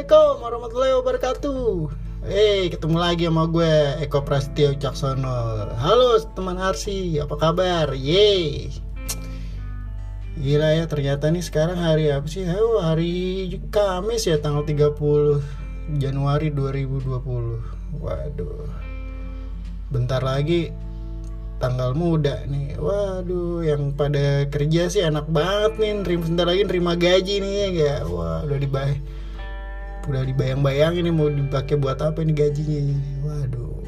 Assalamualaikum warahmatullahi wabarakatuh. Hey, ketemu lagi sama gue Eko Prasetyo Caksono. Halo teman Arsi, apa kabar? Yeay. Gila ya, ternyata nih sekarang hari apa sih? Oh, hari Kamis ya tanggal 30 Januari 2020. Waduh. Bentar lagi tanggal muda nih. Waduh, yang pada kerja sih enak banget nih. Sebentar lagi nerima gaji nih ya enggak? Wah, udah dibayar udah dibayang-bayangin nih mau dipakai buat apa ini gajinya waduh.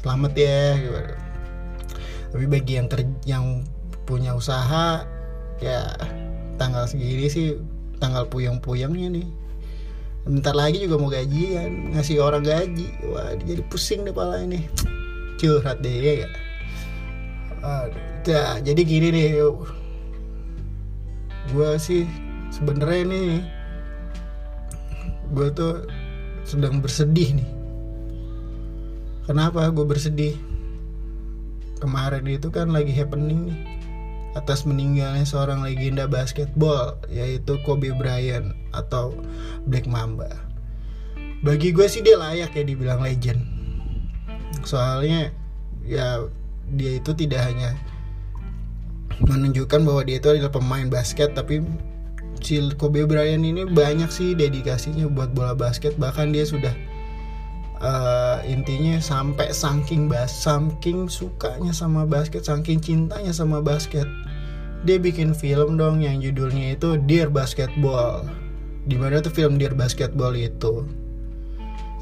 Selamat ya gitu. tapi bagi yang ter yang punya usaha ya tanggal segini sih tanggal puyeng-puyengnya nih. Bentar lagi juga mau gajian ngasih orang gaji. Wah jadi pusing deh pala ini. Curhat deh ya gak? Aduh, ya, jadi gini nih gue sih sebenarnya nih gue tuh sedang bersedih nih. Kenapa gue bersedih? Kemarin itu kan lagi happening nih. Atas meninggalnya seorang legenda basketball yaitu Kobe Bryant atau Black Mamba. Bagi gue sih dia layak ya dibilang legend. Soalnya ya dia itu tidak hanya menunjukkan bahwa dia itu adalah pemain basket tapi si Kobe Bryant ini banyak sih dedikasinya buat bola basket. Bahkan dia sudah uh, intinya sampai saking bas saking sukanya sama basket saking cintanya sama basket dia bikin film dong yang judulnya itu Dear Basketball. Di mana tuh film Dear Basketball itu?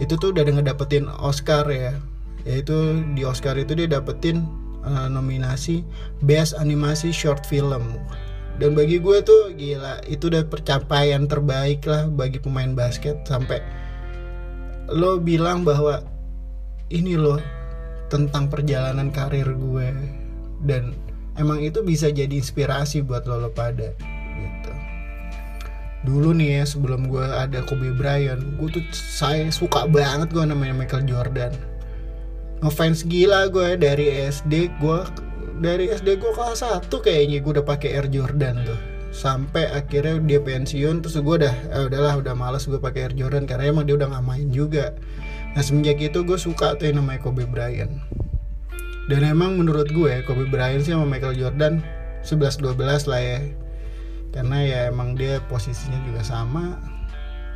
Itu tuh udah ngedapetin Oscar ya. Yaitu di Oscar itu dia dapetin uh, nominasi Best Animasi Short Film dan bagi gue tuh gila itu udah percapaian terbaik lah bagi pemain basket. Sampai lo bilang bahwa ini loh tentang perjalanan karir gue. Dan emang itu bisa jadi inspirasi buat lo, lo pada gitu. Dulu nih ya sebelum gue ada Kobe Bryant gue tuh saya suka banget gue namanya Michael Jordan. Ngefans gila gue dari SD gue dari SD gue kelas 1 kayaknya gue udah pakai Air Jordan tuh. Sampai akhirnya dia pensiun terus gue udah eh, udahlah udah males gue pakai Air Jordan karena emang dia udah nggak main juga. Nah semenjak itu gue suka tuh yang namanya Kobe Bryant. Dan emang menurut gue Kobe Bryant sih sama Michael Jordan 11-12 lah ya. Karena ya emang dia posisinya juga sama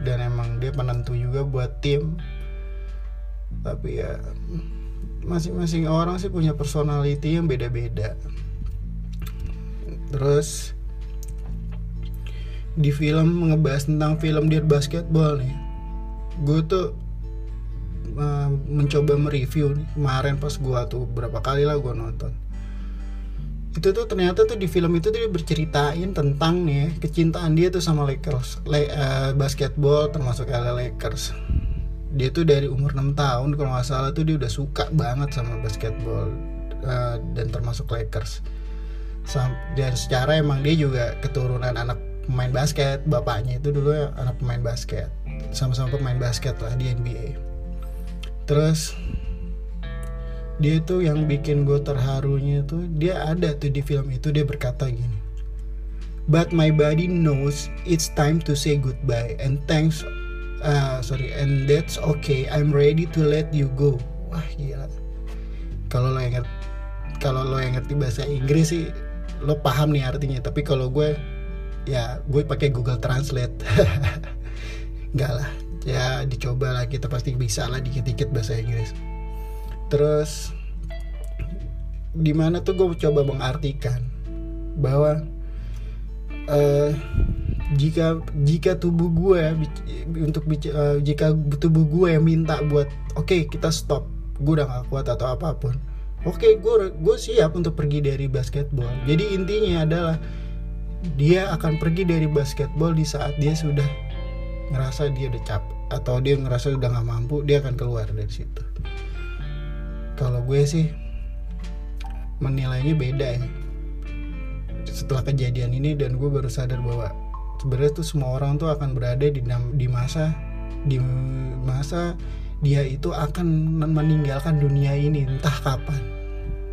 dan emang dia penentu juga buat tim. Tapi ya masing-masing orang sih punya personality yang beda-beda. Terus di film ngebahas tentang film Dear Basketball nih gue tuh uh, mencoba mereview nih kemarin pas gue tuh berapa kali lah gue nonton. Itu tuh ternyata tuh di film itu tuh dia berceritain tentang nih kecintaan dia tuh sama Lakers Le uh, basketball termasuk LA Lakers dia tuh dari umur 6 tahun kalau nggak salah tuh dia udah suka banget sama basketball uh, dan termasuk Lakers. Sam dan secara emang dia juga keturunan anak pemain basket. Bapaknya itu dulu anak pemain basket. Sama-sama pemain basket lah di NBA terus dia tuh yang bikin gue terharunya tuh dia ada tuh di film itu dia berkata gini but my body knows it's time to say goodbye and thanks uh, sorry and that's okay. I'm ready to let you go. Wah gila. Kalau lo yang kalau lo yang ngerti bahasa Inggris sih lo paham nih artinya. Tapi kalau gue ya gue pakai Google Translate. Nggak lah. Ya dicoba lah. Kita pasti bisa lah dikit-dikit bahasa Inggris. Terus di mana tuh gue coba mengartikan bahwa uh, jika jika tubuh gue untuk uh, jika tubuh gue yang minta buat oke okay, kita stop. Gue udah gak kuat atau apa pun. Oke okay, gue gue siap untuk pergi dari basketball. Jadi intinya adalah dia akan pergi dari basketball di saat dia sudah ngerasa dia udah capek atau dia ngerasa udah nggak mampu dia akan keluar dari situ. Kalau gue sih menilainya beda ya. Setelah kejadian ini dan gue baru sadar bahwa sebenarnya tuh semua orang tuh akan berada di di masa di masa dia itu akan meninggalkan dunia ini entah kapan.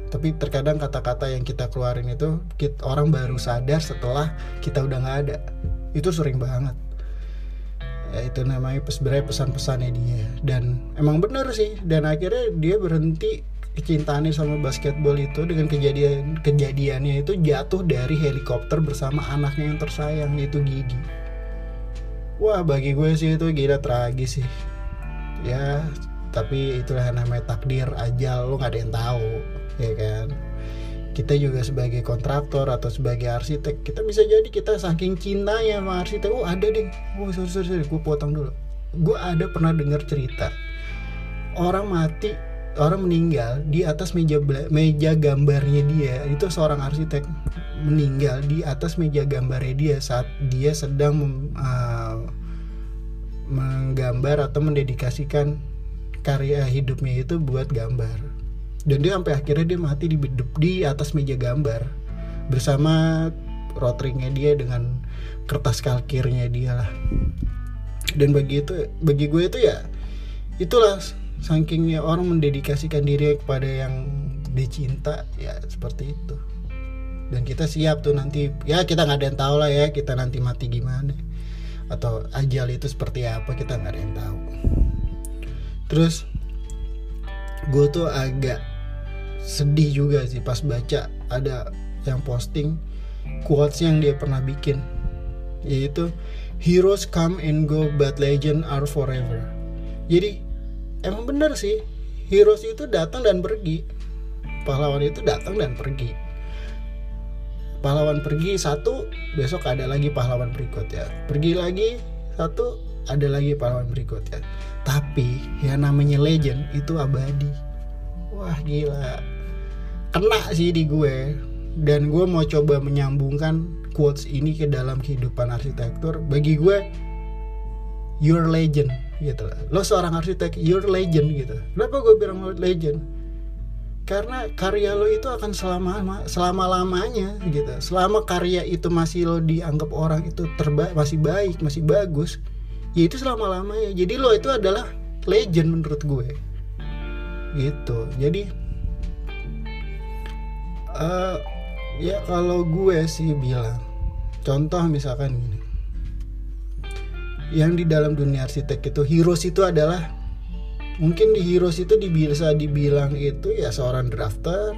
Tapi terkadang kata-kata yang kita keluarin itu kita, orang baru sadar setelah kita udah nggak ada. Itu sering banget. Ya itu namanya sebenarnya pesan-pesannya dia. Dan emang bener sih dan akhirnya dia berhenti kecintaannya sama basketball itu dengan kejadian kejadiannya itu jatuh dari helikopter bersama anaknya yang tersayang yaitu Gigi. Wah bagi gue sih itu gila tragis sih. Ya tapi itulah namanya takdir aja lo nggak ada yang tahu ya kan? Kita juga sebagai kontraktor atau sebagai arsitek kita bisa jadi kita saking cintanya sama arsitek. Oh ada deh. Oh sorry sorry, sorry. gue potong dulu. Gue ada pernah dengar cerita. Orang mati orang meninggal di atas meja meja gambarnya dia itu seorang arsitek meninggal di atas meja gambarnya dia saat dia sedang uh, menggambar atau mendedikasikan karya hidupnya itu buat gambar. Dan dia sampai akhirnya dia mati di di atas meja gambar bersama rotringnya dia dengan kertas kalkirnya dia lah. Dan bagi itu bagi gue itu ya itulah sakingnya orang mendedikasikan diri kepada yang dicinta ya seperti itu. Dan kita siap tuh nanti ya kita nggak ada yang tahu lah ya kita nanti mati gimana. Atau ajal itu seperti apa kita nggak ada yang tahu. Terus gue tuh agak sedih juga sih pas baca ada yang posting quotes yang dia pernah bikin. Yaitu heroes come and go but legend are forever. Jadi emang bener sih heroes itu datang dan pergi. Pahlawan itu datang dan pergi. Pahlawan pergi satu besok ada lagi pahlawan berikut ya pergi lagi satu ada lagi pahlawan berikut ya tapi yang namanya legend itu abadi. Wah gila. Kena sih di gue. Dan gue mau coba menyambungkan quotes ini ke dalam kehidupan arsitektur. Bagi gue your legend gitu. Lo seorang arsitek your legend gitu. Kenapa gue bilang legend? Karena karya lo itu akan selama selama lamanya gitu. Selama karya itu masih lo dianggap orang itu terbaik masih baik masih bagus ya itu selama lamanya jadi lo itu adalah legend menurut gue. Gitu. Jadi uh, ya kalau gue sih bilang contoh misalkan gini yang di dalam dunia arsitek itu heroes itu adalah mungkin di heroes itu bisa dibilang itu ya seorang drafter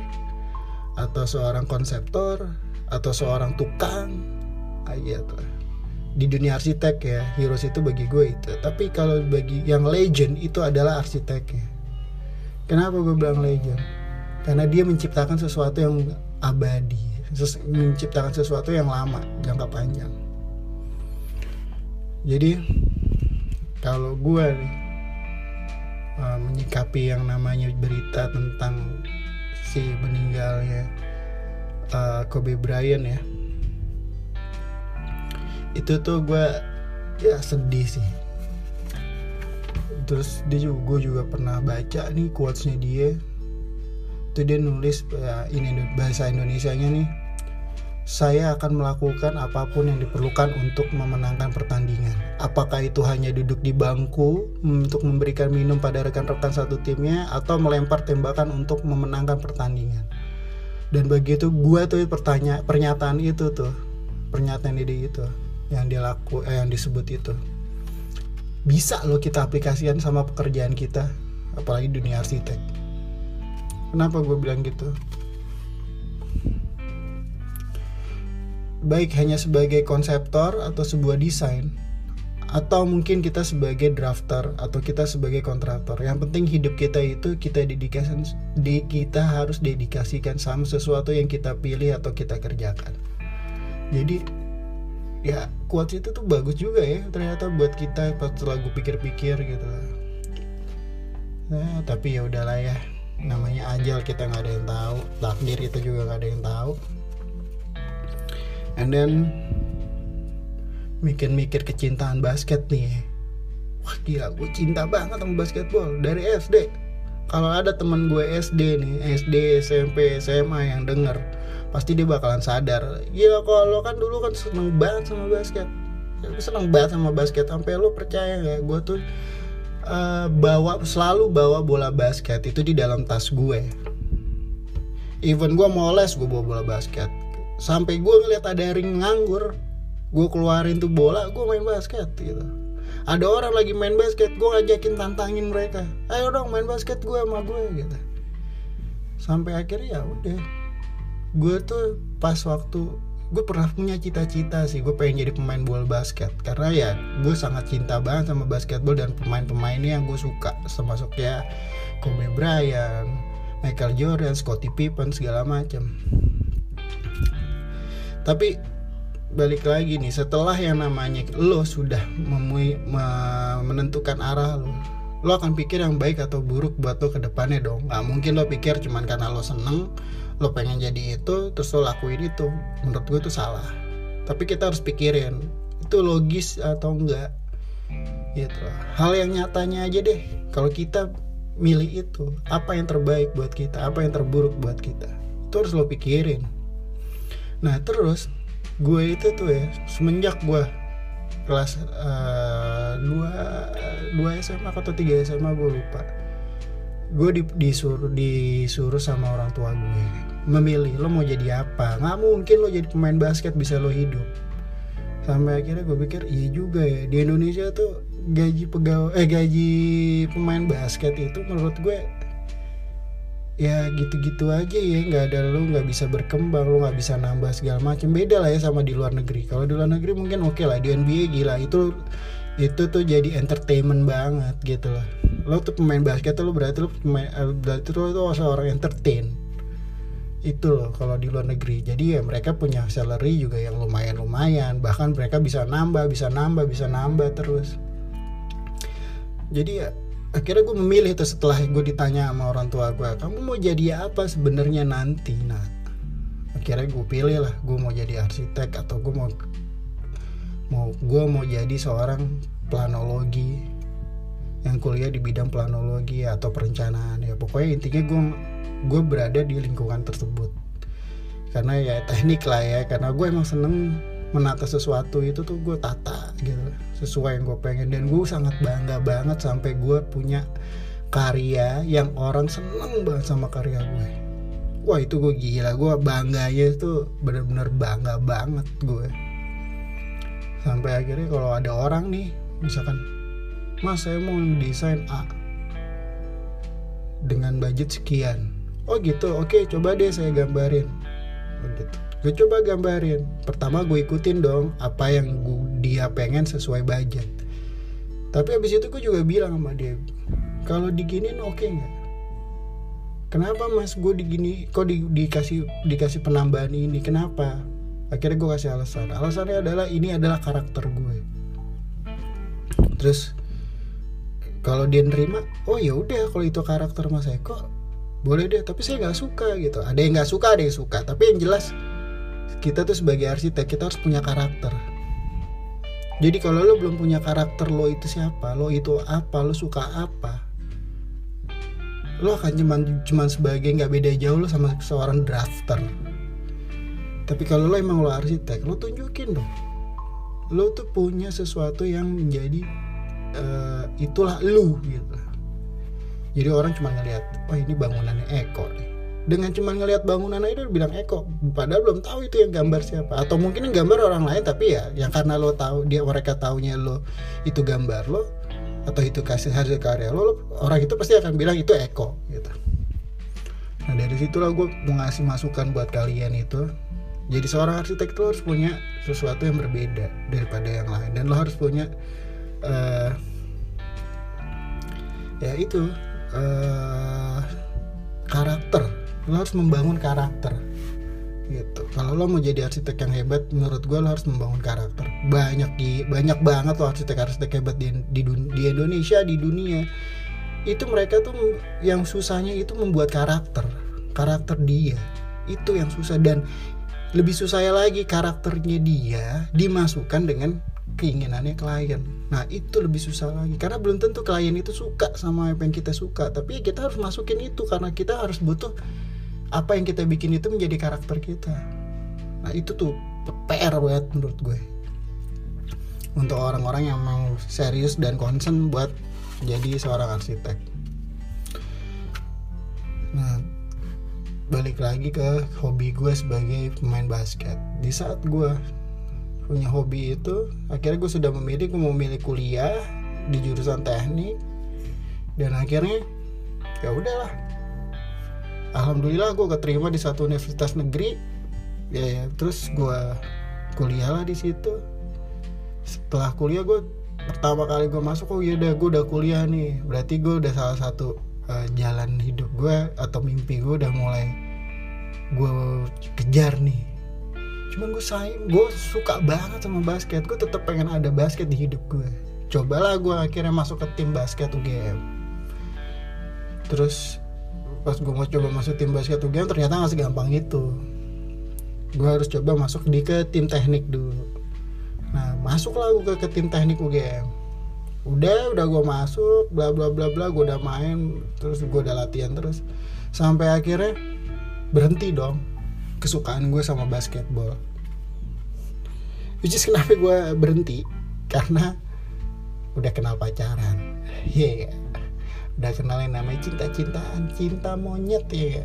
atau seorang konseptor atau seorang tukang aja tuh di dunia arsitek ya heroes itu bagi gue itu. Tapi kalau bagi yang legend itu adalah arsiteknya. Kenapa gue bilang legend? Karena dia menciptakan sesuatu yang abadi menciptakan sesuatu yang lama jangka panjang jadi kalau gue nih uh, menyikapi yang namanya berita tentang si meninggalnya uh, Kobe Bryant ya itu tuh gue ya sedih sih. Terus dia juga gue juga pernah baca nih quotesnya dia. Itu dia nulis ya, ini bahasa Indonesia-nya nih saya akan melakukan apa pun yang diperlukan untuk memenangkan pertandingan. Apakah itu hanya duduk di bangku untuk memberikan minum pada rekan-rekan satu timnya atau melempar tembakan untuk memenangkan pertandingan. Dan begitu gua tuh pertanyaan pernyataan itu tuh, pernyataan ide itu yang dia laku eh, yang disebut itu. Bisa loh kita aplikasikan sama pekerjaan kita, apalagi dunia arsitek Kenapa gue bilang gitu? Baik hanya sebagai konseptor atau sebuah desain atau mungkin kita sebagai drafter atau kita sebagai kontraktor. Yang penting hidup kita itu kita dedikasikan di kita harus dedikasikan sama sesuatu yang kita pilih atau kita kerjakan. Jadi ya quotes itu tuh bagus juga ya ternyata buat kita pas lagu pikir-pikir gitu. Nah tapi ya udahlah ya namanya ajal kita nggak ada yang tahu. Takdir itu juga nggak ada yang tahu and then mikir-mikir kecintaan basket nih. Wah gila gue cinta banget sama basketball dari SD kalau ada teman gue SD nih SD SMP SMA yang denger pasti dia bakalan sadar. Gila kalau kan dulu kan seneng banget sama basket. Seneng banget sama basket sampai lo percaya nggak gue tuh uh, bawa selalu bawa bola basket itu di dalam tas gue even gue mau les gue bawa bola basket sampai gue ngeliat ada ring nganggur gue keluarin tuh bola gue main basket gitu. Ada orang lagi main basket gue ngajakin tantangin mereka. Ayo dong main basket gue sama gue gitu. Sampai akhirnya ya udah. Gue tuh pas waktu gue pernah punya cita-cita sih gue pengen jadi pemain bola basket. Karena ya gue sangat cinta banget sama basketball dan pemain-pemainnya yang gue suka. Termasuk ya Kobe Bryant, Michael Jordan, Scottie Pippen segala macam tapi balik lagi nih setelah yang namanya lo sudah memui, me, menentukan arah lo lo akan pikir yang baik atau buruk buat lo ke depannya dong. Nggak mungkin lo pikir cuman karena lo seneng lo pengen jadi itu terus lo lakuin itu. Menurut gue itu salah. Tapi kita harus pikirin itu logis atau enggak gitu. Hal yang nyatanya aja deh kalau kita milih itu apa yang terbaik buat kita apa yang terburuk buat kita itu harus lo pikirin nah terus gue itu tuh ya semenjak gue kelas uh, dua dua SMA atau tiga SMA gue lupa. Gue di, disuruh disuruh sama orang tua gue memilih lo mau jadi apa? Nggak mungkin lo jadi pemain basket bisa lo hidup. Sampai akhirnya gue pikir iya juga ya di Indonesia tuh gaji pegawai eh gaji pemain basket itu menurut gue ya gitu-gitu aja ya nggak ada lu nggak bisa berkembang lu nggak bisa nambah segala macam beda lah ya sama di luar negeri. Kalau di luar negeri mungkin oke okay lah di NBA gila. Itu itu tuh jadi entertainment banget gitu loh lo tuh pemain basket lo berarti lo pemain berarti lo tuh seorang entertain. Itu loh kalau di luar negeri. Jadi ya mereka punya salary juga yang lumayan lumayan bahkan mereka bisa nambah bisa nambah bisa nambah terus. Jadi ya akhirnya gue memilih tuh setelah gue ditanya sama orang tua gue kamu mau jadi apa sebenarnya nanti nah akhirnya gue pilih lah gue mau jadi arsitek atau gue mau mau gue mau jadi seorang planologi yang kuliah di bidang planologi atau perencanaan ya. Pokoknya intinya gue gue berada di lingkungan tersebut. Karena ya teknik lah ya karena gue emang seneng menata sesuatu itu tuh gue tata gitu sesuai yang gue pengen. Dan gue sangat bangga banget sampai gue punya karya yang orang seneng banget sama karya gue wah itu gue gila. Gue bangganya itu bener-bener bangga banget gue sampai akhirnya kalau ada orang nih misalkan mas saya mau desain A dengan budget sekian. Oh gitu. Oke coba deh saya gambarin. Oh gitu gue coba gambarin. Pertama gue ikutin dong apa yang gue, dia pengen sesuai budget. Tapi abis itu gue juga bilang sama dia kalau diginin oke okay nggak? Kenapa mas? Gue digini kok di, dikasih dikasih penambahan ini? Kenapa? Akhirnya gue kasih alasan. Alasannya adalah ini adalah karakter gue terus kalau dia nerima oh ya udah kalau itu karakter mas Eko boleh deh tapi saya nggak suka gitu. Ada yang nggak suka ada yang suka tapi yang jelas kita tuh sebagai arsitek kita harus punya karakter. Jadi kalau lo belum punya karakter lo itu siapa? Lo itu apa? Lo suka apa? Lo akan cuman cuman sebagai nggak beda jauh lo sama seorang drafter. Tapi kalau lo emang lo arsitek lo tunjukin dong. Lo tuh punya sesuatu yang menjadi uh, itulah lo gitu. Jadi orang cuma ngelihat oh ini bangunannya Eko nih dengan cuma ngelihat bangunan aja udah bilang Eko padahal belum tahu itu yang gambar siapa. Atau mungkin yang gambar orang lain tapi ya yang karena lo tahu dia mereka taunya lo itu gambar lo atau itu kasih hasil karya lo, lo orang itu pasti akan bilang itu Eko gitu. Nah dari situlah gue mau ngasih masukan buat kalian itu jadi seorang arsitek itu harus punya sesuatu yang berbeda daripada yang lain dan lo harus punya uh, ya itu uh, karakter lo harus membangun karakter. Gitu. Kalau lo mau jadi arsitek yang hebat menurut gue lo harus membangun karakter. Banyak di banyak banget lo arsitek-arsitek hebat di, di, di Indonesia di dunia. Itu mereka tuh yang susahnya itu membuat karakter. Karakter dia. Itu yang susah. Dan lebih susah lagi karakternya dia dimasukkan dengan keinginannya klien. Nah itu lebih susah lagi. Karena belum tentu klien itu suka sama apa yang kita suka. Tapi kita harus masukin itu karena kita harus butuh apa yang kita bikin itu menjadi karakter kita. Nah itu tuh PR banget menurut gue. Untuk orang-orang yang mau serius dan concern buat jadi seorang arsitek. Nah balik lagi ke hobi gue sebagai pemain basket. Di saat gue punya hobi itu akhirnya gue sudah memilih gue mau milih kuliah di jurusan teknik. Dan akhirnya ya udahlah alhamdulillah gue keterima di satu universitas negeri. Ya, ya terus gue kuliah lah di situ. Setelah kuliah gue pertama kali gue masuk oh iya udah gue udah kuliah nih. Berarti gue udah salah satu uh, jalan hidup gue atau mimpi gue udah mulai gue kejar nih. Cuman gue sayang gue suka banget sama basket. Gue tetap pengen ada basket di hidup gue cobalah gue akhirnya masuk ke tim basket UGM terus pas gue mau coba masuk tim basket UGM ternyata nggak segampang itu. Gue harus coba masuk di ke tim teknik dulu. Nah masuklah gue ke, ke tim teknik UGM udah udah gue masuk bla bla bla bla gue udah main terus gue udah latihan terus. Sampai akhirnya berhenti dong kesukaan gue sama basketball. Which is kenapa gue berhenti? Karena udah kenal pacaran. Yeah. Udah kenal yang namanya cinta cintaan cinta monyet ya.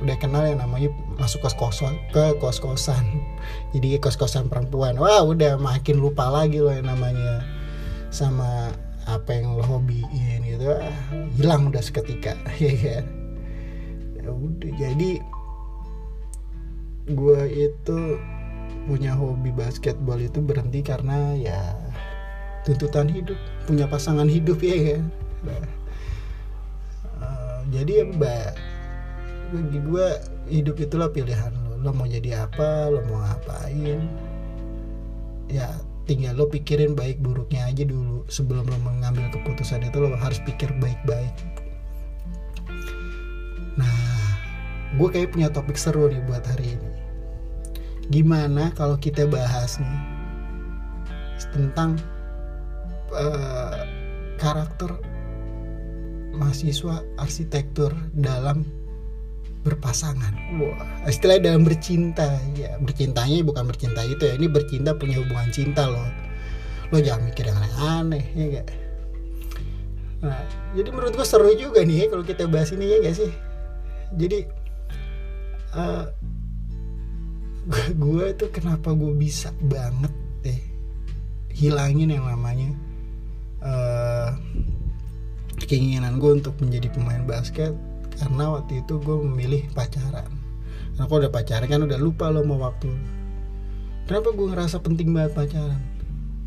Udah kenal yang namanya masuk kos kosan ke kos kosan jadi kos kosan perempuan. Wah udah makin lupa lagi loh yang namanya sama apa yang lo hobiin gitu. Ah, hilang udah seketika ya kan? Ya udah jadi gue itu punya hobi basketball itu berhenti karena ya tuntutan hidup punya pasangan hidup ya kan? Nah, jadi ya mbak bagi gue hidup itulah pilihan lo lo mau jadi apa lo mau ngapain? Ya tinggal lo pikirin baik buruknya aja dulu. Sebelum lo mengambil keputusan itu lo harus pikir baik-baik. Nah gue kayak punya topik seru nih buat hari ini. Gimana kalau kita bahas nih tentang uh, karakter mahasiswa arsitektur dalam berpasangan. Wah, istilahnya dalam bercinta. Ya, bercintanya bukan bercinta itu ya. Ini bercinta punya hubungan cinta loh. Lo jangan mikir yang aneh-aneh ya gak? Nah, jadi menurut gue seru juga nih ya kalau kita bahas ini ya gak sih? Jadi uh, gue tuh kenapa gue bisa banget deh hilangin yang namanya uh, keinginan gue untuk menjadi pemain basket karena waktu itu gue memilih pacaran. Karena kalau udah pacaran kan udah lupa lo mau waktu. Kenapa gue ngerasa penting banget pacaran?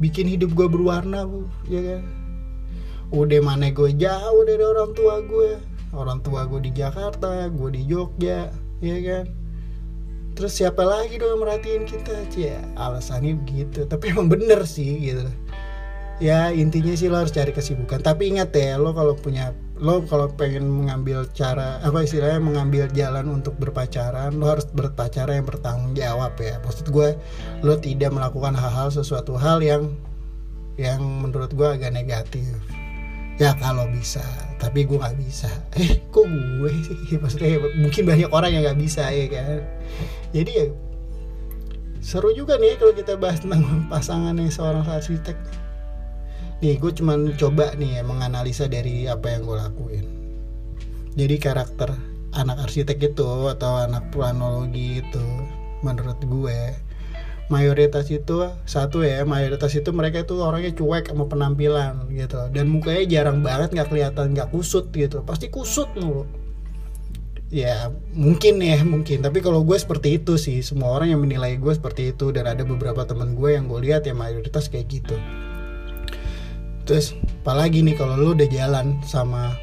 Bikin hidup gue berwarna bu ya kan? Udah mana gue jauh dari orang tua gue orang tua gue di Jakarta gue di Jogja ya kan? Terus siapa lagi dong merhatiin kita? Cia alasannya begitu. Tapi emang bener sih gitu ya intinya sih lo harus cari kesibukan. Tapi ingat ya lo kalau punya lo kalau pengen mengambil cara apa istilahnya mengambil jalan untuk berpacaran lo harus berpacaran yang bertanggung jawab ya. Maksud gue lo tidak melakukan hal-hal sesuatu hal yang yang menurut gue agak negatif. Ya kalau bisa. Tapi gue nggak bisa. Eh kok gue sih? Maksudnya mungkin banyak orang yang nggak bisa ya kan? Jadi ya seru juga nih kalau kita bahas tentang pasangan yang seorang arsitek. nih gue cuman coba nih ya menganalisa dari apa yang gue lakuin. Jadi karakter anak arsitek itu atau anak planologi itu menurut gue mayoritas itu satu ya mayoritas itu mereka itu orangnya cuek sama penampilan gitu. Dan mukanya jarang banget nggak kelihatan nggak kusut gitu. Pasti kusut mulu. Ya mungkin ya mungkin. Tapi kalau gue seperti itu sih. Semua orang yang menilai gue seperti itu. Dan ada beberapa teman gue yang gue lihat ya mayoritas kayak gitu terus apalagi nih kalau lo udah jalan sama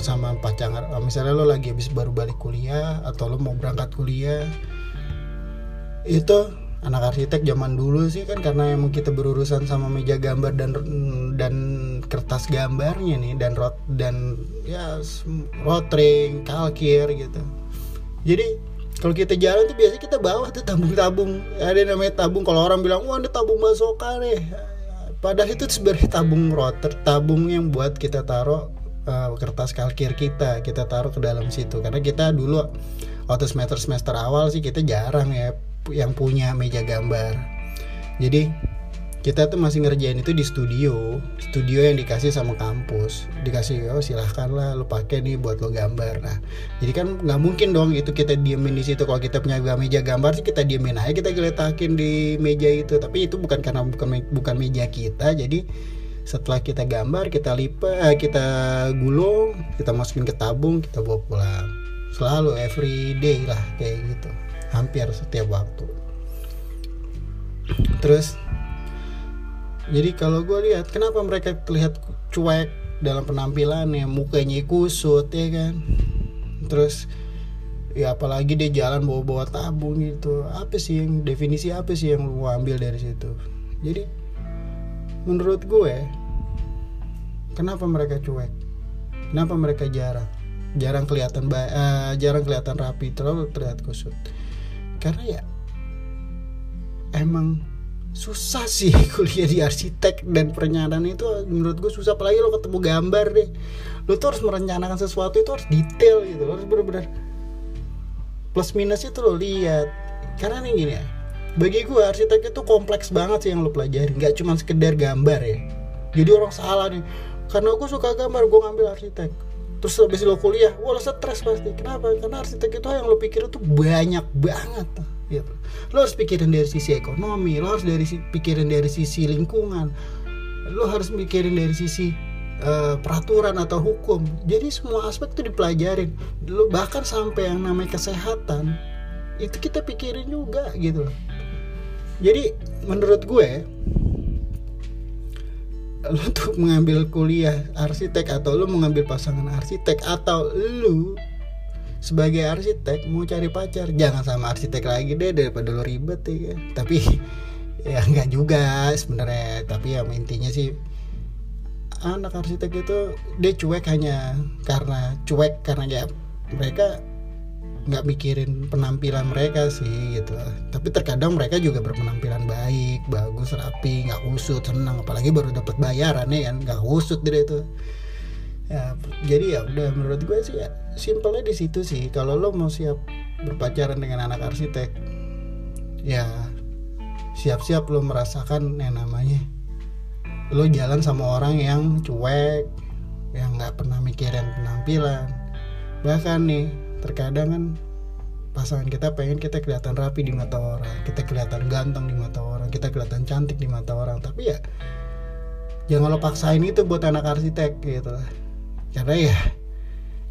sama pacar misalnya lo lagi habis baru balik kuliah atau lo mau berangkat kuliah itu anak arsitek zaman dulu sih kan karena emang kita berurusan sama meja gambar dan dan kertas gambarnya nih dan rot dan ya rotring kalkir gitu. Jadi kalau kita jalan tuh biasanya kita bawa tuh tabung-tabung. Ada namanya tabung kalau orang bilang wah ada tabung basoka nih padahal itu sebenarnya tabung rotor tabung yang buat kita taruh uh, kertas kalkir kita kita taruh ke dalam situ. Karena kita dulu waktu semester semester awal sih kita jarang ya yang punya meja gambar. Jadi kita tuh masih ngerjain itu di studio. Studio yang dikasih sama kampus. Dikasih oh silahkan lah lo pakai nih buat lo gambar. Nah jadi kan nggak mungkin dong itu kita diemin di situ. Kalau kita punya meja gambar sih kita diemin aja kita geletakin di meja itu. Tapi itu bukan karena bukan bukan meja kita. Jadi setelah kita gambar kita lipat eh, kita gulung kita masukin ke tabung kita bawa pulang. Selalu every day lah kayak gitu. Hampir setiap waktu. Terus jadi kalau gue lihat kenapa mereka terlihat cuek dalam penampilannya? Mukanya kusut ya kan? Terus ya apalagi dia jalan bawa-bawa tabung gitu. Apa sih yang definisi apa sih yang lu ambil dari situ? Jadi menurut gue kenapa mereka cuek? Kenapa mereka jarang? Jarang kelihatan uh, jarang kelihatan rapi terlalu terlihat kusut? Karena ya emang susah sih kuliah di arsitek dan perencanaan itu menurut gue susah. Apalagi lo ketemu gambar deh. Lo tuh harus merencanakan sesuatu itu harus detail gitu. Lo harus benar-benar plus minusnya tuh lo lihat. Karena nih gini ya bagi gue arsitek itu kompleks banget sih yang lo pelajari nggak cuma sekedar gambar ya. Jadi orang salah nih. Karena gue suka gambar gue ngambil arsitek. Terus habis lo kuliah wah lo stres pasti. Kenapa? Karena arsitek itu yang lo pikir itu banyak banget gitu. Lo harus pikirin dari sisi ekonomi lo harus dari pikirin dari sisi lingkungan. Lo harus mikirin dari sisi uh, peraturan atau hukum. Jadi semua aspek itu dipelajarin. Lo bahkan sampai yang namanya kesehatan itu kita pikirin juga gitu jadi menurut gue lo tuh mengambil kuliah arsitek atau lo mengambil pasangan arsitek atau lo sebagai arsitek mau cari pacar jangan sama arsitek lagi deh daripada lo ribet ya tapi ya nggak juga sebenarnya. Tapi ya intinya sih anak arsitek itu dia cuek hanya karena cuek karena ya mereka nggak mikirin penampilan mereka sih gitu. Tapi terkadang mereka juga berpenampilan baik bagus rapi nggak usut senang. Apalagi baru dapat bayaran ya kan? Nggak usut dia itu. Ya jadi ya udah menurut gue sih ya simpelnya di situ sih. Kalau lo mau siap berpacaran dengan anak arsitek ya siap-siap lo merasakan yang namanya lo jalan sama orang yang cuek yang nggak pernah mikirin penampilan. Bahkan nih terkadang kan pasangan kita pengen kita kelihatan rapi di mata orang kita kelihatan ganteng di mata orang kita kelihatan cantik di mata orang. Tapi ya jangan lo paksain itu buat anak arsitek gitu karena ya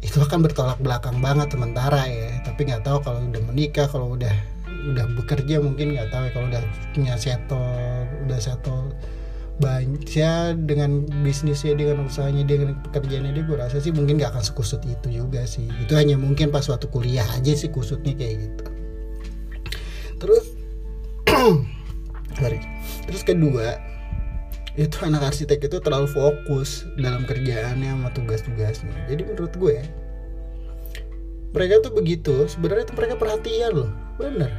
itu akan bertolak belakang banget sementara ya. Tapi nggak tahu kalau udah menikah kalau udah udah bekerja mungkin nggak tahu ya. Kalau udah punya settle udah settle banyak ya dengan bisnisnya dengan usahanya dengan pekerjaannya dia gue rasa sih mungkin gak akan sekusut itu juga sih. Itu hanya mungkin pas waktu kuliah aja sih kusutnya kayak gitu. Terus sorry. Terus kedua itu anak arsitek itu terlalu fokus dalam kerjaannya sama tugas-tugasnya. Jadi menurut gue mereka tuh begitu. Sebenarnya tuh mereka perhatian loh. Bener.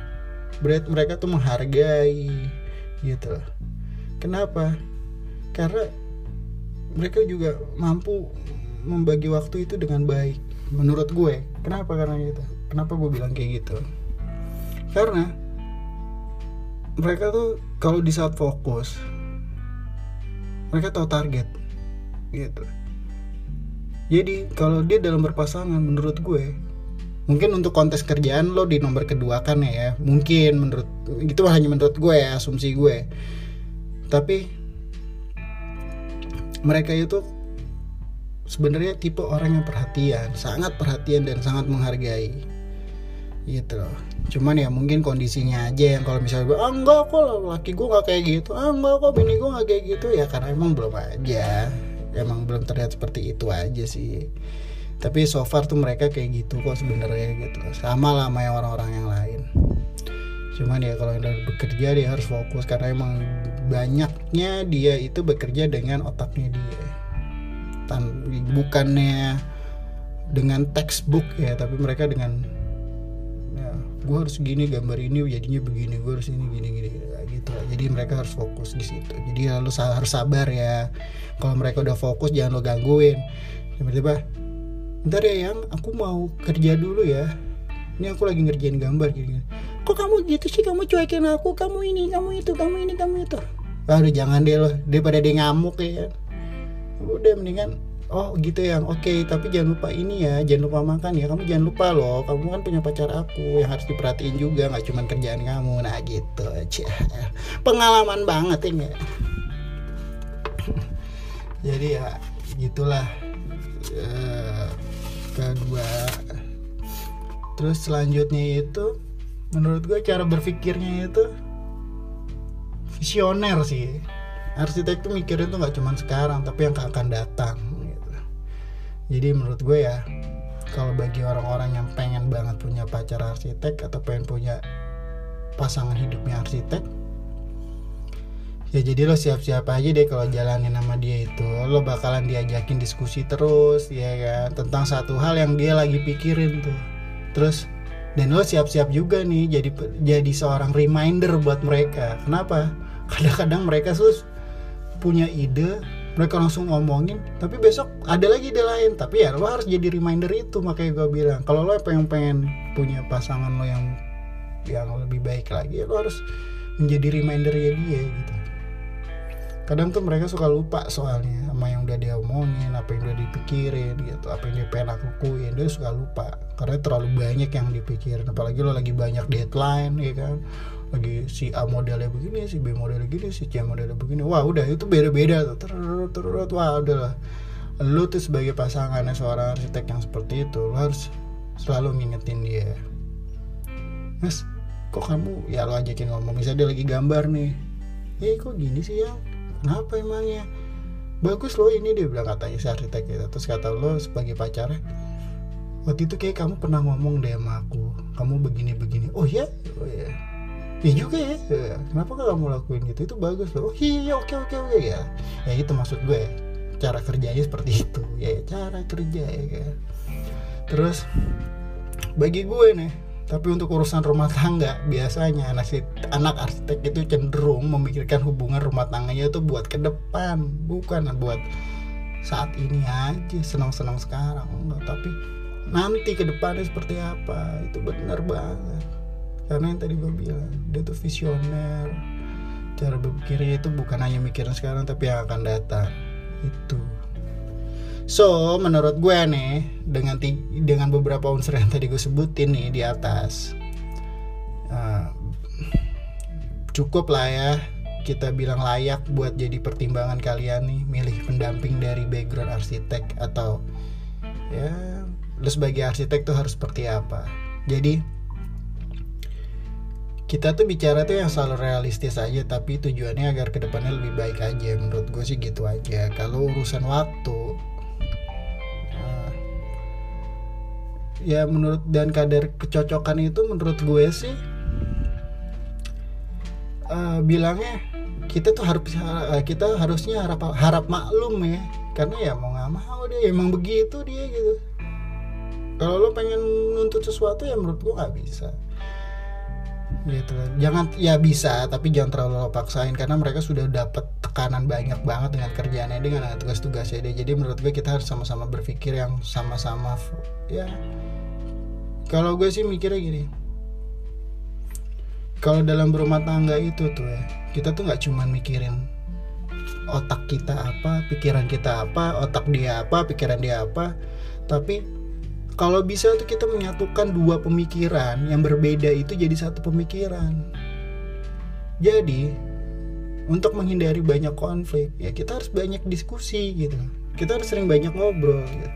Berarti mereka tuh menghargai gitu kenapa? Karena mereka juga mampu membagi waktu itu dengan baik menurut gue. Kenapa karena gitu? Kenapa gue bilang kayak gitu? Karena mereka tuh kalau di saat fokus mereka tahu target gitu. Jadi kalau dia dalam berpasangan menurut gue mungkin untuk kontes kerjaan lo di nomor kedua kan ya mungkin menurut itu hanya menurut gue ya asumsi gue. Tapi mereka itu sebenarnya tipe orang yang perhatian sangat perhatian dan sangat menghargai gitu loh cuman ya mungkin kondisinya aja yang kalau misalnya ah enggak kok laki gue nggak kayak gitu. Ah enggak kok bini gue nggak kayak gitu. Ya karena emang belum aja. Emang belum terlihat seperti itu aja sih. Tapi so far tuh mereka kayak gitu kok sebenarnya gitu. Sama lah sama orang-orang yang lain. Cuman ya kalau udah bekerja dia harus fokus karena emang banyaknya dia itu bekerja dengan otaknya dia. Tan bukannya dengan textbook ya tapi mereka dengan gue harus gini gambar ini jadinya begini gue harus ini gini gini gitu. Jadi mereka harus fokus di situ. Jadi lo harus sabar ya. Kalau mereka udah fokus jangan lo gangguin. Tiba-tiba ntar ya yang aku mau kerja dulu ya. Ini aku lagi ngerjain gambar gini, gini kok kamu gitu sih? Kamu cuekin aku. Kamu ini kamu itu kamu ini kamu itu. Udah jangan deh lo daripada dia ngamuk ya. Udah mendingan oh gitu yang oke okay, tapi jangan lupa ini ya jangan lupa makan ya. Kamu jangan lupa loh kamu kan punya pacar aku yang harus diperhatiin juga nggak cuma kerjaan kamu. Nah gitu aja. Pengalaman banget ya jadi ya gitulah. Uh, kedua terus selanjutnya itu menurut gue cara berpikirnya itu visioner sih. Arsitek tuh mikirin tuh nggak cuma sekarang tapi yang akan datang jadi menurut gue ya kalau bagi orang-orang yang pengen banget punya pacar arsitek atau pengen punya pasangan hidupnya arsitek ya jadi lo siap-siap aja deh kalau jalanin sama dia itu. Lo bakalan diajakin diskusi terus ya kan? Tentang satu hal yang dia lagi pikirin tuh. Terus dan lo siap-siap juga nih jadi jadi seorang reminder buat mereka. Kenapa? Kadang-kadang mereka sus punya ide mereka langsung ngomongin tapi besok ada lagi ide lain. Tapi ya lo harus jadi reminder itu makanya gue bilang. Kalau lo pengen pengen punya pasangan lo yang yang lebih baik lagi ya lo harus menjadi reminder ya dia gitu. Kadang tuh mereka suka lupa soalnya sama yang udah dia omongin apa yang udah dipikirin gitu apa yang dia pengen lakuin dia suka lupa karena terlalu banyak yang dipikirin apalagi lo lagi banyak deadline ya kan? Lagi si A modelnya begini si B modelnya begini si C modelnya begini wah udah itu beda-beda tuh terus terus wah udah lah. Lu tuh sebagai pasangannya seorang arsitek yang seperti itu lo harus selalu ngingetin dia. Mas kok kamu ya lo ajakin ngomong misalnya dia lagi gambar nih eh kok gini sih ya? Kenapa emangnya bagus loh ini dia bilang katanya si arsitek gitu terus kata lo sebagai pacarnya waktu itu kayak kamu pernah ngomong deh sama aku kamu begini begini. Oh ya oh ya Iya juga ya. ya kenapa gak kamu lakuin gitu? Itu bagus loh. Oh iya oke oke oke ya. Ya itu maksud gue. Cara kerjanya seperti itu. Ya cara kerja ya terus bagi gue nih tapi untuk urusan rumah tangga biasanya anak anak arsitek itu cenderung memikirkan hubungan rumah tangganya itu buat ke depan bukan buat saat ini aja senang-senang sekarang enggak. Tapi nanti ke depannya seperti apa itu benar banget. Karena yang tadi gue bilang dia tuh visioner. Cara berpikirnya itu bukan hanya mikirin sekarang tapi yang akan datang. Itu so menurut gue nih dengan dengan beberapa unsur yang tadi gue sebutin nih di atas uh, cukup lah ya kita bilang layak buat jadi pertimbangan kalian nih milih pendamping dari background arsitek atau ya lu sebagai arsitek tuh harus seperti apa. Jadi kita tuh bicara tuh yang selalu realistis aja tapi tujuannya agar ke depannya lebih baik aja. Menurut gue sih gitu aja. Kalau urusan waktu ya menurut dan kadar kecocokan itu menurut gue sih uh, bilangnya kita tuh harus uh, kita harusnya harap harap maklum ya. Karena ya mau nggak mau dia emang begitu dia gitu. Kalau lo pengen nuntut sesuatu ya menurut gue nggak bisa gitu jangan ya bisa tapi jangan terlalu paksain karena mereka sudah dapat tekanan banyak banget dengan kerjaannya dengan tugas-tugasnya dia. Jadi menurut gue kita harus sama-sama berpikir yang sama-sama ya. Kalau gue sih mikirnya gini. Kalau dalam berumah tangga itu tuh ya kita tuh nggak cuma mikirin otak kita apa pikiran kita apa otak dia apa pikiran dia apa tapi kalau bisa tuh kita menyatukan dua pemikiran yang berbeda itu jadi satu pemikiran. Jadi untuk menghindari banyak konflik ya kita harus banyak diskusi gitu. Kita harus sering banyak ngobrol gitu.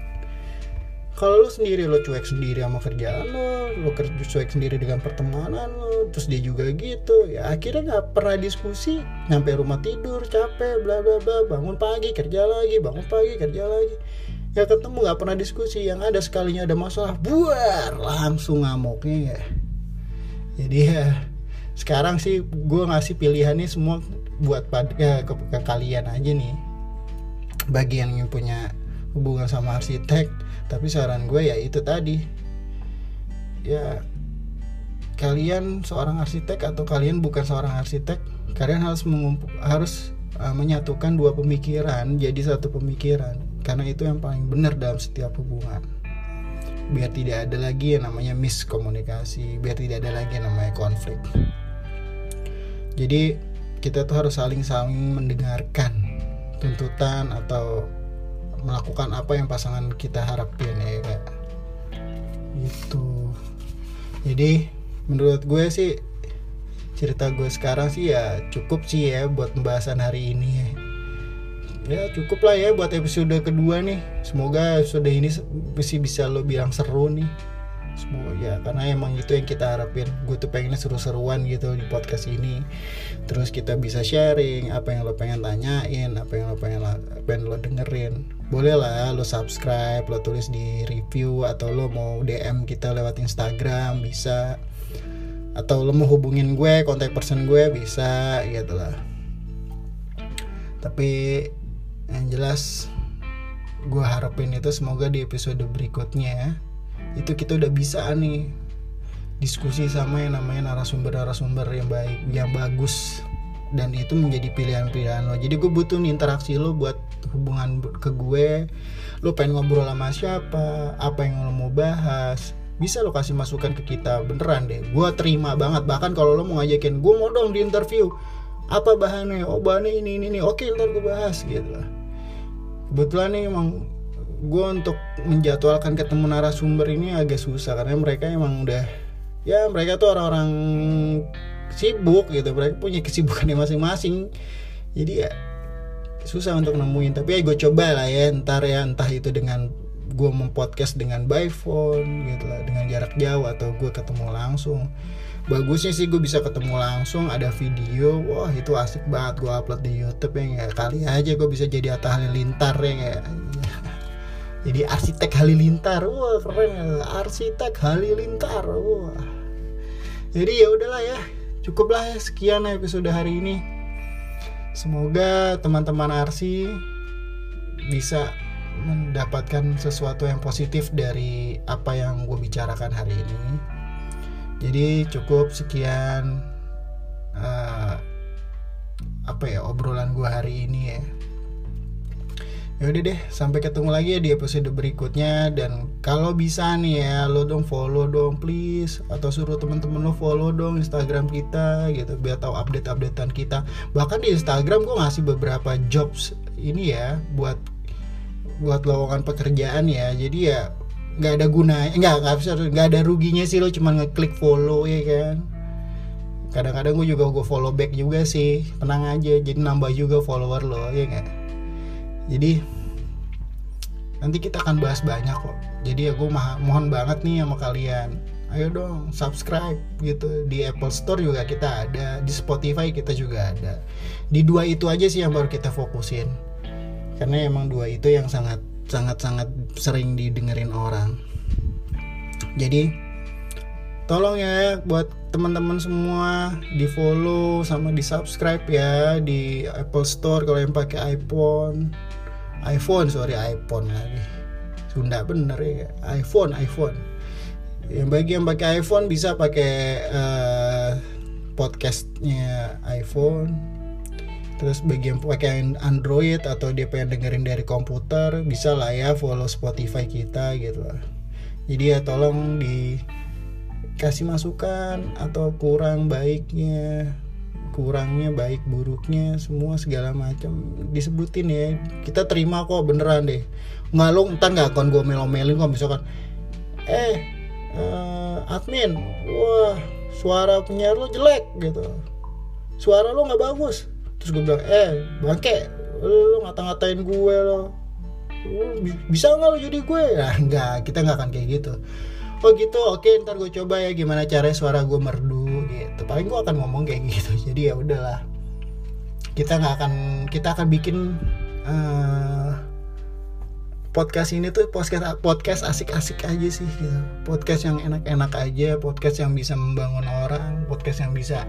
kalau lo sendiri lo cuek sendiri sama kerjaan lo lo cuek sendiri dengan pertemanan lo terus dia juga gitu ya akhirnya nggak pernah diskusi sampai rumah tidur capek bla bla bla bangun pagi kerja lagi bangun pagi kerja lagi ya ketemu nggak pernah diskusi. Yang ada sekalinya ada masalah buar langsung ngamuknya ya jadi ya sekarang sih gue ngasih pilihan nih semua buat pada ya, ke, ke kalian aja nih. Bagi yang punya hubungan sama arsitek tapi saran gue ya itu tadi. Ya kalian seorang arsitek atau kalian bukan seorang arsitek kalian harus mengumpul, harus uh, menyatukan dua pemikiran jadi satu pemikiran karena itu yang paling benar dalam setiap hubungan. Biar tidak ada lagi yang namanya miskomunikasi biar tidak ada lagi yang namanya konflik. Jadi kita tuh harus saling saling mendengarkan tuntutan atau melakukan apa yang pasangan kita harapin ya kak. Gitu. Jadi menurut gue sih cerita gue sekarang sih ya cukup sih ya buat pembahasan hari ini ya ya cukup lah ya buat episode kedua nih. Semoga episode ini masih bisa lo bilang seru nih. Semua ya karena emang itu yang kita harapin. Gue tuh pengennya seru-seruan gitu di podcast ini. Terus kita bisa sharing apa yang lo pengen tanyain apa yang lo pengen pengen lo dengerin. Boleh lah lo subscribe lo tulis di review atau lo mau DM kita lewat Instagram bisa. Atau lo mau hubungin gue kontak person gue bisa gitu lah. Tapi yang jelas gue harapin itu semoga di episode berikutnya itu kita udah bisa nih diskusi sama yang namanya narasumber-narasumber yang baik, yang bagus dan itu menjadi pilihan-pilihan lo. Jadi gue butuh nih interaksi lo buat hubungan ke gue. Lo pengen ngobrol sama siapa, apa yang lo mau bahas, bisa lo kasih masukan ke kita beneran deh. Gue terima banget. Bahkan kalau lo mau ngajakin gue mau dong di interview, apa bahannya? Oh bahannya ini ini ini. Oke ntar gue bahas gitu lah. Kebetulan nih emang gue untuk menjadwalkan ketemu narasumber ini agak susah karena mereka emang udah ya mereka tuh orang-orang sibuk gitu. Mereka punya kesibukannya masing-masing. Jadi ya susah untuk nemuin. Tapi ya gue coba lah ya ntar ya entah itu dengan gue mempodcast dengan by phone gitu lah dengan jarak jauh atau gue ketemu langsung bagusnya sih gue bisa ketemu langsung ada video. Wah itu asik banget gue upload di YouTube ya kali aja gue bisa jadi Atta Halilintar ya jadi arsitek halilintar. Wah keren arsitek halilintar wah. Jadi ya udahlah ya cukuplah ya sekian episode hari ini. Semoga teman-teman arsi bisa mendapatkan sesuatu yang positif dari apa yang gue bicarakan hari ini jadi cukup sekian uh, apa ya obrolan gue hari ini ya. Ya udah deh sampai ketemu lagi ya di episode berikutnya. Dan kalau bisa nih ya lo dong follow dong please. Atau suruh temen-temen lo follow dong Instagram kita gitu biar tahu update-updatean kita. Bahkan di Instagram gue ngasih beberapa jobs ini ya buat buat lowongan pekerjaan ya. Jadi ya nggak ada gunanya nggak nggak bisa nggak ada ruginya sih lo cuma ngeklik follow ya kan? Kadang-kadang gue juga gue follow back juga sih tenang aja jadi nambah juga follower lo ya nggak? Jadi nanti kita akan bahas banyak kok. Jadi ya gue mohon banget nih sama kalian ayo dong subscribe gitu. Di Apple Store juga kita ada di Spotify kita juga ada. Di dua itu aja sih yang baru kita fokusin. Karena emang dua itu yang sangat sangat sangat sering didengerin orang. Jadi tolong ya buat teman-teman semua di follow sama di subscribe ya di Apple Store kalau yang pakai iPhone. iPhone sorry iPhone lagi. Sunda bener ya. iPhone iPhone. Yang bagi yang pakai iPhone bisa pakai uh, podcastnya iPhone terus bagi yang pakai Android atau dia pengen dengerin dari komputer bisa lah ya follow Spotify kita gitu. Lah jadi ya tolong dikasih masukan atau kurang baiknya kurangnya baik buruknya semua segala macam disebutin ya. Kita terima kok beneran deh. Nggak lo entar nggak akan gue melomelin kok misalkan eh uh, admin wah suara penyiar lo jelek gitu. Suara lo nggak bagus terus gue bilang eh bangke lo ngata-ngatain gue lo bisa nggak lo jadi gue? Nah nggak kita nggak akan kayak gitu. Oh gitu oke ntar gue coba ya gimana caranya suara gue merdu gitu. Paling gue akan ngomong kayak gitu jadi ya udahlah. Kita nggak akan kita akan bikin uh, podcast ini tuh podcast podcast asik-asik aja sih gitu. podcast yang enak-enak aja podcast yang bisa membangun orang podcast yang bisa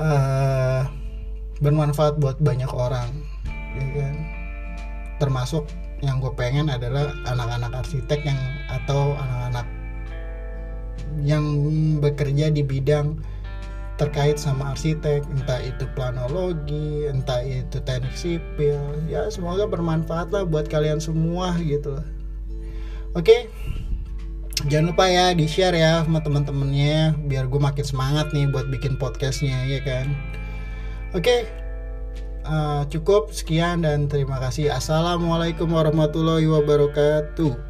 uh, bermanfaat buat banyak orang ya kan? Termasuk yang gue pengen adalah anak-anak arsitek yang atau anak-anak yang bekerja di bidang terkait sama arsitek. Entah itu planologi entah itu teknik sipil. Ya semoga bermanfaat lah buat kalian semua gitu oke jangan lupa ya di share ya sama teman-temannya biar gue makin semangat nih buat bikin podcastnya ya kan? Oke okay. uh, cukup. Sekian dan terima kasih. Assalamualaikum warahmatullahi wabarakatuh.